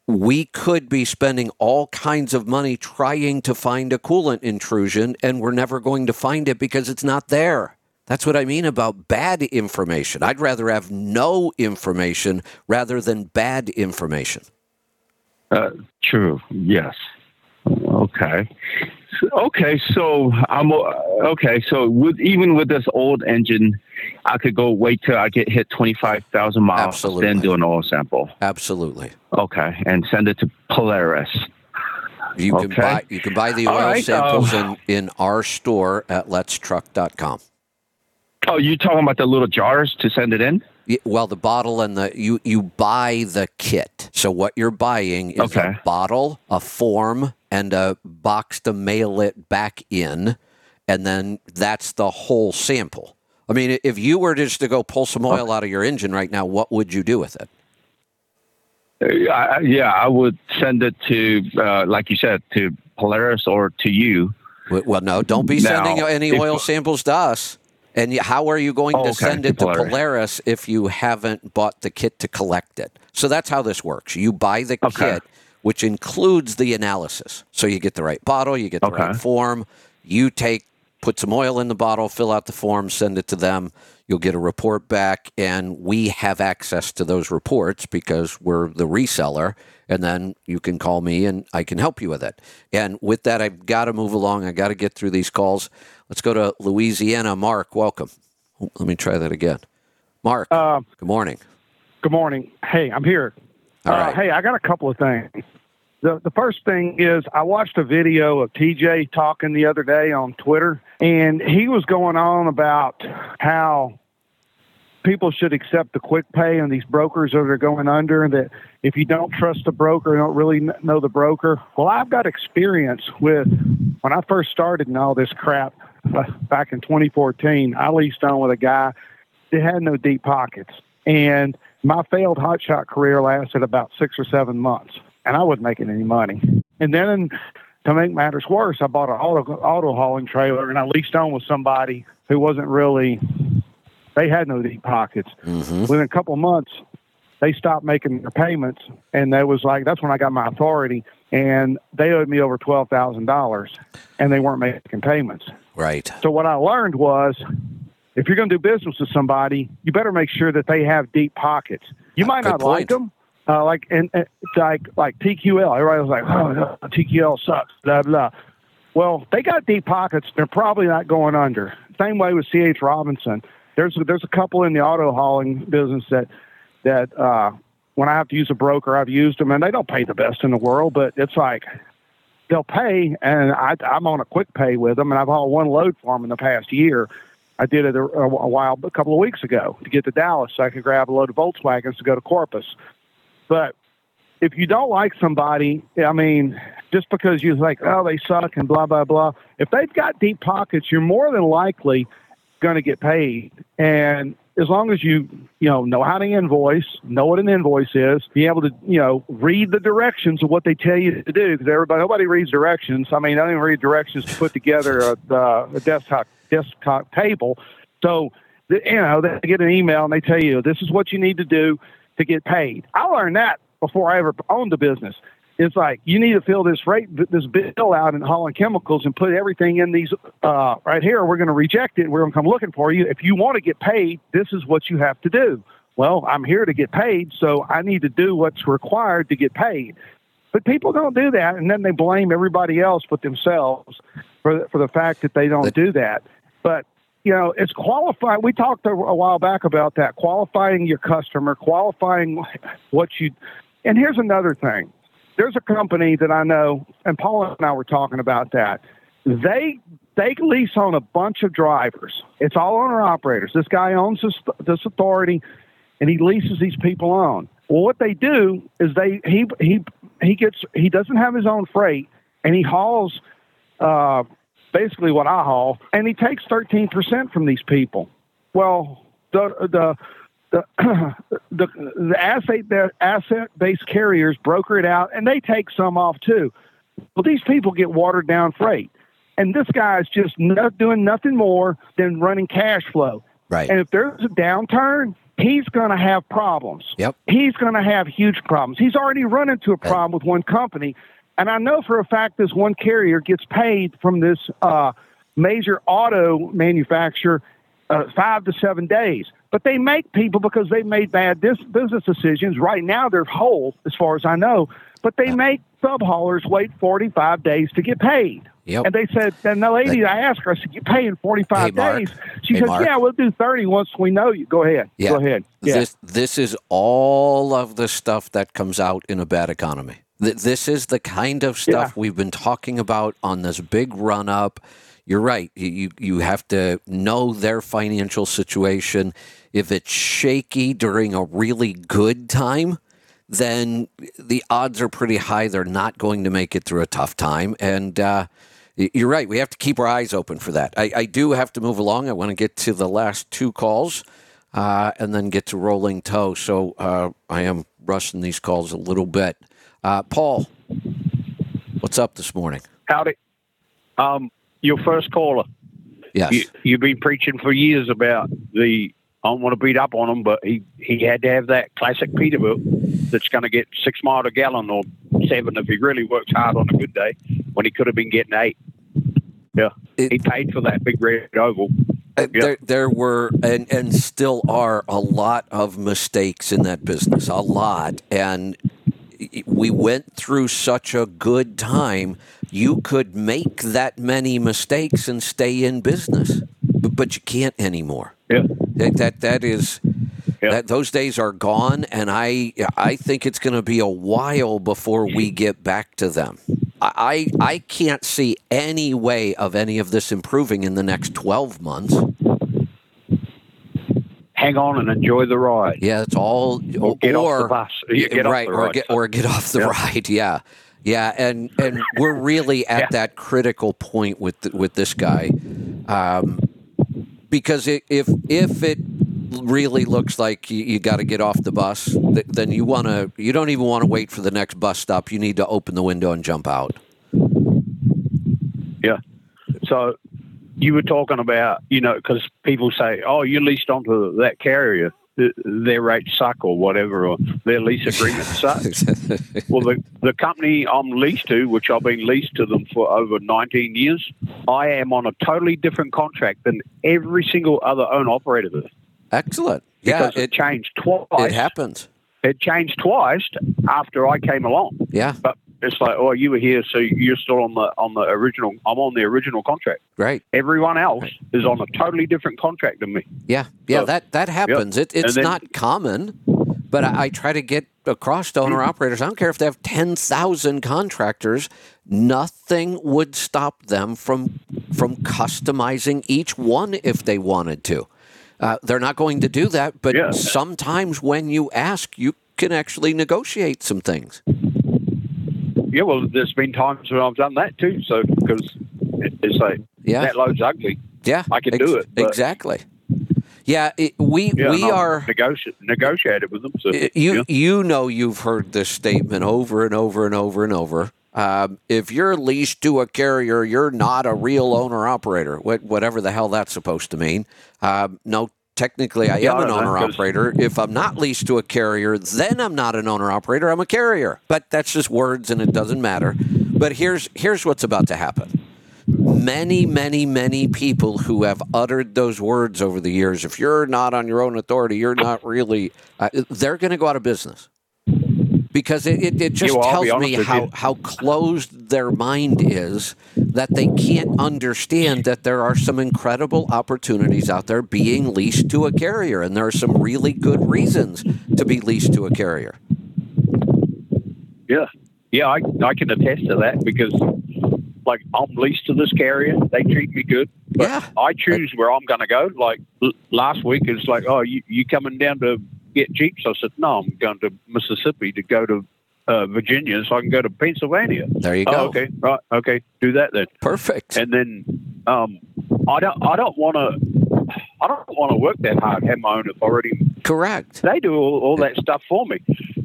We could be spending all kinds of money trying to find a coolant intrusion, and we're never going to find it because it's not there. That's what I mean about bad information. I'd rather have no information rather than bad information. Uh, true. Yes. Okay. Okay. So I'm okay. So with even with this old engine, I could go wait till I get hit twenty five thousand miles, Absolutely. then do an oil sample. Absolutely. Okay, and send it to Polaris. You can buy you can buy the oil right, samples um, in, in our store at letstruck.com. Oh, you talking about the little jars to send it in? Well, the bottle and the you you buy the kit. So what you're buying is Okay. a bottle, a form, and a box to mail it back in, and then that's the whole sample. I mean, if you were just to go pull some oil out of your engine right now, what would you do with it? Uh, I- yeah, I would send it to, uh, like you said, to Polaris or to you. Well, no, don't be Now, sending any if- oil samples to us. And how are you going Oh, to okay, send it to Polaris. If you haven't bought the kit to collect it? So that's how this works. You buy the Okay. kit, which includes the analysis. So you get the right bottle, you get the right form. You take, put some oil in the bottle, fill out the form, send it to them. You'll get a report back, and we have access to those reports because we're the reseller. And then you can call me and I can help you with it. And with that, I've got to move along. I got to get through these calls. Let's go to Louisiana. Mark, welcome. Oh, Let me try that again. Mark, Um, good morning. Good morning. Hey, I'm here. All uh, right. Hey, I got a couple of things. The the first thing is I watched a video of TJ talking the other day on Twitter, and he was going on about how people should accept the quick pay and these brokers that are going under. And that if you don't trust the broker, don't really know the broker. Well, I've got experience with when I first started in all this crap uh, back in 2014. I leased on with a guy that had no deep pockets, and my failed hotshot career lasted about six or seven months, and I wasn't making any money. And then to make matters worse, I bought an auto auto hauling trailer, and I leased on with somebody who wasn't really. They had no deep pockets. hmm Within a couple months, they stopped making their payments, and that was like, that's when I got my authority, and they owed me over twelve thousand dollars, and they weren't making payments. Right. So what I learned was, if you're going to do business with somebody, you better make sure that they have deep pockets. You might Good not like them, uh, like and, and like like TQL. Everybody was like, oh, TQL sucks, blah blah. Well, they got deep pockets. They're probably not going under. Same way with CH Robinson. There's there's a couple in the auto hauling business that that uh, when I have to use a broker, I've used them, and they don't pay the best in the world, but it's like they'll pay, and I, I'm on a quick pay with them, and I've hauled one load for them in the past year. I did it a, a while, a couple of weeks ago, to get to Dallas, so I could grab a load of Volkswagens to go to Corpus. But if you don't like somebody, I mean, just because you like, oh, they suck and blah blah blah. If they've got deep pockets, you're more than likely going to get paid. And as long as you, you know, know how to invoice, know what an invoice is, be able to, you know, read the directions of what they tell you to do. Because everybody, nobody reads directions. I mean, I don't even read directions to put together a, uh, a desktop desktop table. So, you know, they get an email and they tell you this is what you need to do to get paid. I learned that before I ever owned a business. It's like you need to fill this rate, this bill out in hauling chemicals and put everything in these uh, right here. We're going to reject it. We're going to come looking for you. If you want to get paid, this is what you have to do. Well, I'm here to get paid, so I need to do what's required to get paid. But people don't do that, and then they blame everybody else but themselves for the, for the fact that they don't do that. But you know, it's qualifying. We talked a, while back about that qualifying your customer, qualifying what you. And here's another thing. There's a company that I know, and Paul and I were talking about that. They they lease on a bunch of drivers. It's all owner operators. This guy owns this this authority, and he leases these people on. Well, what they do is they he he he gets he doesn't have his own freight, and he hauls uh, basically what I haul, and he takes thirteen percent from these people. Well, the the the the, the asset the asset based carriers broker it out, and they take some off too. Well, these people get watered down freight, and this guy's just not doing nothing more than running cash flow. Right. And if there's a downturn, he's going to have problems. Yep. He's going to have huge problems. He's already run into a problem with one company. And I know for a fact this one carrier gets paid from this uh, major auto manufacturer uh, five to seven days. But they make people because they made bad dis- business decisions. Right now, they're whole, as far as I know. But they make sub haulers wait 45 days to get paid. Yep. And they said, and the lady, I asked her, I said, you pay in 45 Hey, days? She Hey, said, Mark. yeah, we'll do 30 once we know you. Go ahead. Yeah. Go ahead. Yeah. This this is all of the stuff that comes out in a bad economy. Th- This is the kind of stuff Yeah. we've been talking about on this big run up. You're right. You you- you have to know their financial situation. If it's shaky during a really good time, then the odds are pretty high they're not going to make it through a tough time. And uh, you're right. We have to keep our eyes open for that. I, I do have to move along. I want to get to the last two calls uh, and then get to rolling toe. So uh, I am rushing these calls a little bit. Uh, Paul, what's up this morning? Howdy. Um, your first caller. Yes. You, you've been preaching for years about the. I don't want to beat up on him, but he, he had to have that classic Peterbilt that's going to get six mile a gallon or seven if he really works hard on a good day, when he could have been getting eight. Yeah, It- he paid for that big red oval. Uh, Yeah. There, there were and and still are a lot of mistakes in that business, a lot. And we went through such a good time. You could make that many mistakes and stay in business, but, but you can't anymore. Yeah, That that, that is. Yeah. That, those days are gone, and I I think it's going to be a while before we get back to them. I I can't see any way of any of this improving in the next twelve months. Hang on and enjoy the ride. Yeah, it's all Or get off the bus. You get off right, the or ride. get or get off the Yeah. ride. Yeah, yeah, and and we're really at Yeah. that critical point with th- with this guy, um, because it, if if it really looks like you, you got to get off the bus, th- then you want to you don't even want to wait for the next bus stop. You need to open the window and jump out. Yeah. So you were talking about, you know, because people say, oh, you leased onto that carrier, th- their rates suck or whatever, or their lease agreement sucks. well, the, the company I'm leased to, which I've been leased to them for over 19 years, I am on a totally different contract than every single other owner operator. Excellent. Yeah, Because it, it changed twice. it happened. It changed twice after I came along. Yeah, But it's like, oh, you were here, so you're still on the on the original. I'm on the original contract. right. Everyone else is on a totally different contract than me. Yeah, yeah, So- that that happens. It, it's then- not common, but I, I try to get across to owner operators. I don't care if they have ten thousand contractors. Nothing would stop them from from customizing each one if they wanted to. Uh, they're not going to do that, but Yeah. sometimes when you ask, you can actually negotiate some things. Yeah, well, there's been times when I've done that too. So because it's like Yeah. that load's ugly. Yeah, I can do it, but- exactly. Yeah, it, we Yeah, we are. negoti- negotiated with them. So you yeah. you know you've heard this statement over and over and over and over. Um, if you're leased to a carrier, you're not a real owner operator. What, whatever the hell that's supposed to mean. Um, no, technically, I am an owner operator. If I'm not leased to a carrier, then I'm not an owner operator. I'm a carrier. But that's just words, and it doesn't matter. But here's here's what's about to happen many, many, many people who have uttered those words over the years, if you're not on your own authority, you're not really, uh, they're going to go out of business. Because it, it, it just tells me how, how closed their mind is that they can't understand that there are some incredible opportunities out there being leased to a carrier. And there are some really good reasons to be leased to a carrier. yeah, yeah, I I can attest to that because like I'm leased to this carrier. They treat me good. But Yeah. I choose where I'm going to go. Like l- last week, it's like, oh, you you coming down to get jeeps? I said, no, I'm going to Mississippi to go to uh, Virginia, so I can go to Pennsylvania. There you go. Oh, okay, right, okay, do that then. Perfect. And then um, I don't I don't want to I don't want to work that hard. Have my own authority. Correct. They do all, all that stuff for me.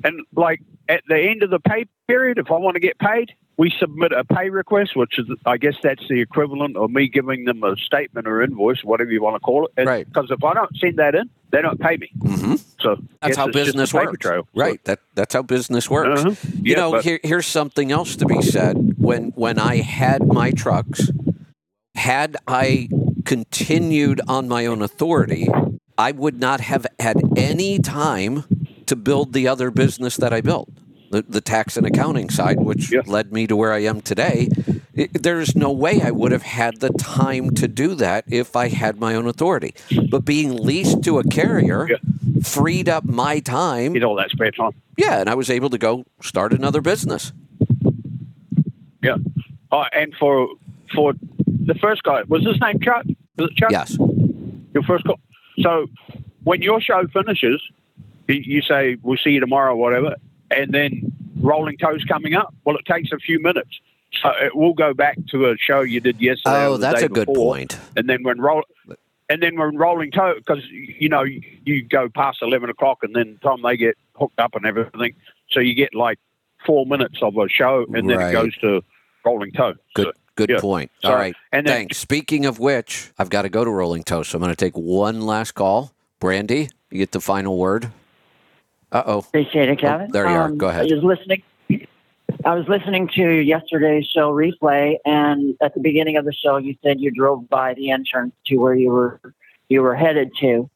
And like at the end of the pay period, if I want to get paid, we submit a pay request, which is, I guess that's the equivalent of me giving them a statement or invoice, whatever you want to call it. And- Right. Because if I don't send that in, they don't pay me. hmm So That's how it's just a business works. trail. Right. That that's how business works. Uh-huh. You Yeah, know, but- here, here's something else to be said. When when I had my trucks, had I continued on my own authority, I would not have had any time to build the other business that I built. The, the tax and accounting side, which Yeah. led me to where I am today. I there's no way I would have had the time to do that if I had my own authority. But being leased to a carrier Yeah. Freed up my time Get all that spare time. yeah, and I was able to go start another business. Yeah. Oh, and for for the first guy, was his name Chuck? Was it Chuck? Yes. Your first call. So when your show finishes, you- you say we'll see you tomorrow, whatever, and then Rolling Toes coming up. Well, it takes a few minutes, so it will go back to a show you did yesterday. Oh, that's a good before. point. And then when roll, and then when Rolling Toe, because you know you, you go past eleven o'clock, and then time they get hooked up and everything, so you get like four minutes of a show, and then Right. it goes to Rolling Toe. Good So, good yeah. point. So- All right. and then- Thanks. Speaking of which, I've got to go to Rolling Toe. So I'm going to take one last call. Brandy, you get the final word. Uh oh. Appreciate it, Kevin. there you are. Um, Go ahead. I was listening. I was listening to yesterday's show replay, and at the beginning of the show, you said you drove by the entrance to where you were you were headed to.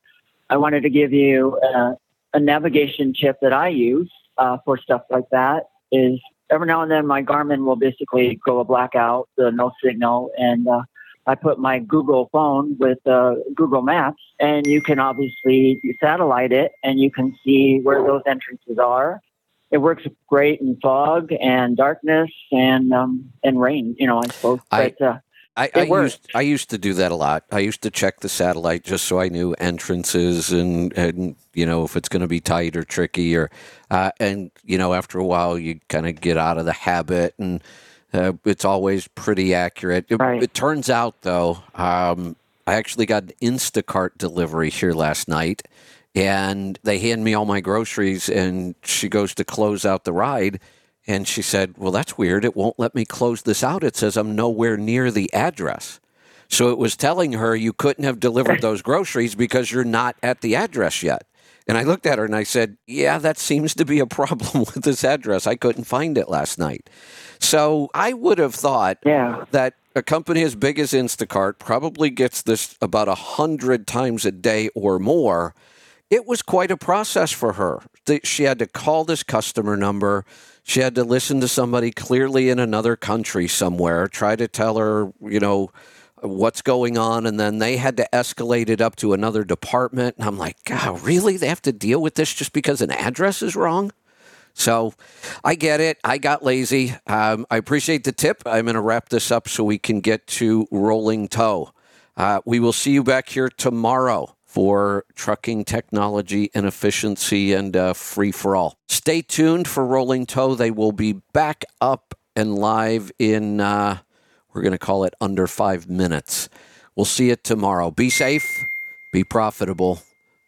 I wanted to give you uh, a navigation tip that I use uh, for stuff like that. Is every now and then my Garmin will basically go a blackout, the no signal, and uh, I put my Google phone with uh, Google Maps, and you can obviously satellite it, and you can see where those entrances are. It works great in fog and darkness and um, and rain, you know, I suppose. I- But uh, I, I used I used to do that a lot. I used to check the satellite just so I knew entrances and and you know if it's going to be tight or tricky or uh, and you know after a while you kind of get out of the habit and uh, it's always pretty accurate. It, Right. it turns out though, um, I actually got an Instacart delivery here last night. And they hand me all my groceries, and she goes to close out the ride. And she said, Well, that's weird. It won't let me close this out. It says I'm nowhere near the address. So it was telling her you couldn't have delivered those groceries because you're not at the address yet. And I looked at her and I said, Yeah, that seems to be a problem with this address. I couldn't find it last night. So I would have thought yeah, that a company as big as Instacart probably gets this about a hundred times a day or more. It was quite a process for her. She had to call this customer number. She had to listen to somebody clearly in another country somewhere, try to tell her, you know, what's going on. And then they had to escalate it up to another department. And I'm like, God, really? They have to deal with this just because an address is wrong? So I get it. I got lazy. Um, I appreciate the tip. I'm going to wrap this up so we can get to rolling toe. Uh, we will see you back here tomorrow for trucking technology and efficiency and uh, free for all. Stay tuned for rolling toe. They will be back up and live in, uh, we're going to call it under five minutes. We'll see you tomorrow. Be safe, be profitable,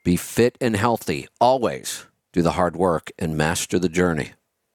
be fit and healthy. Always do the hard work and master the journey.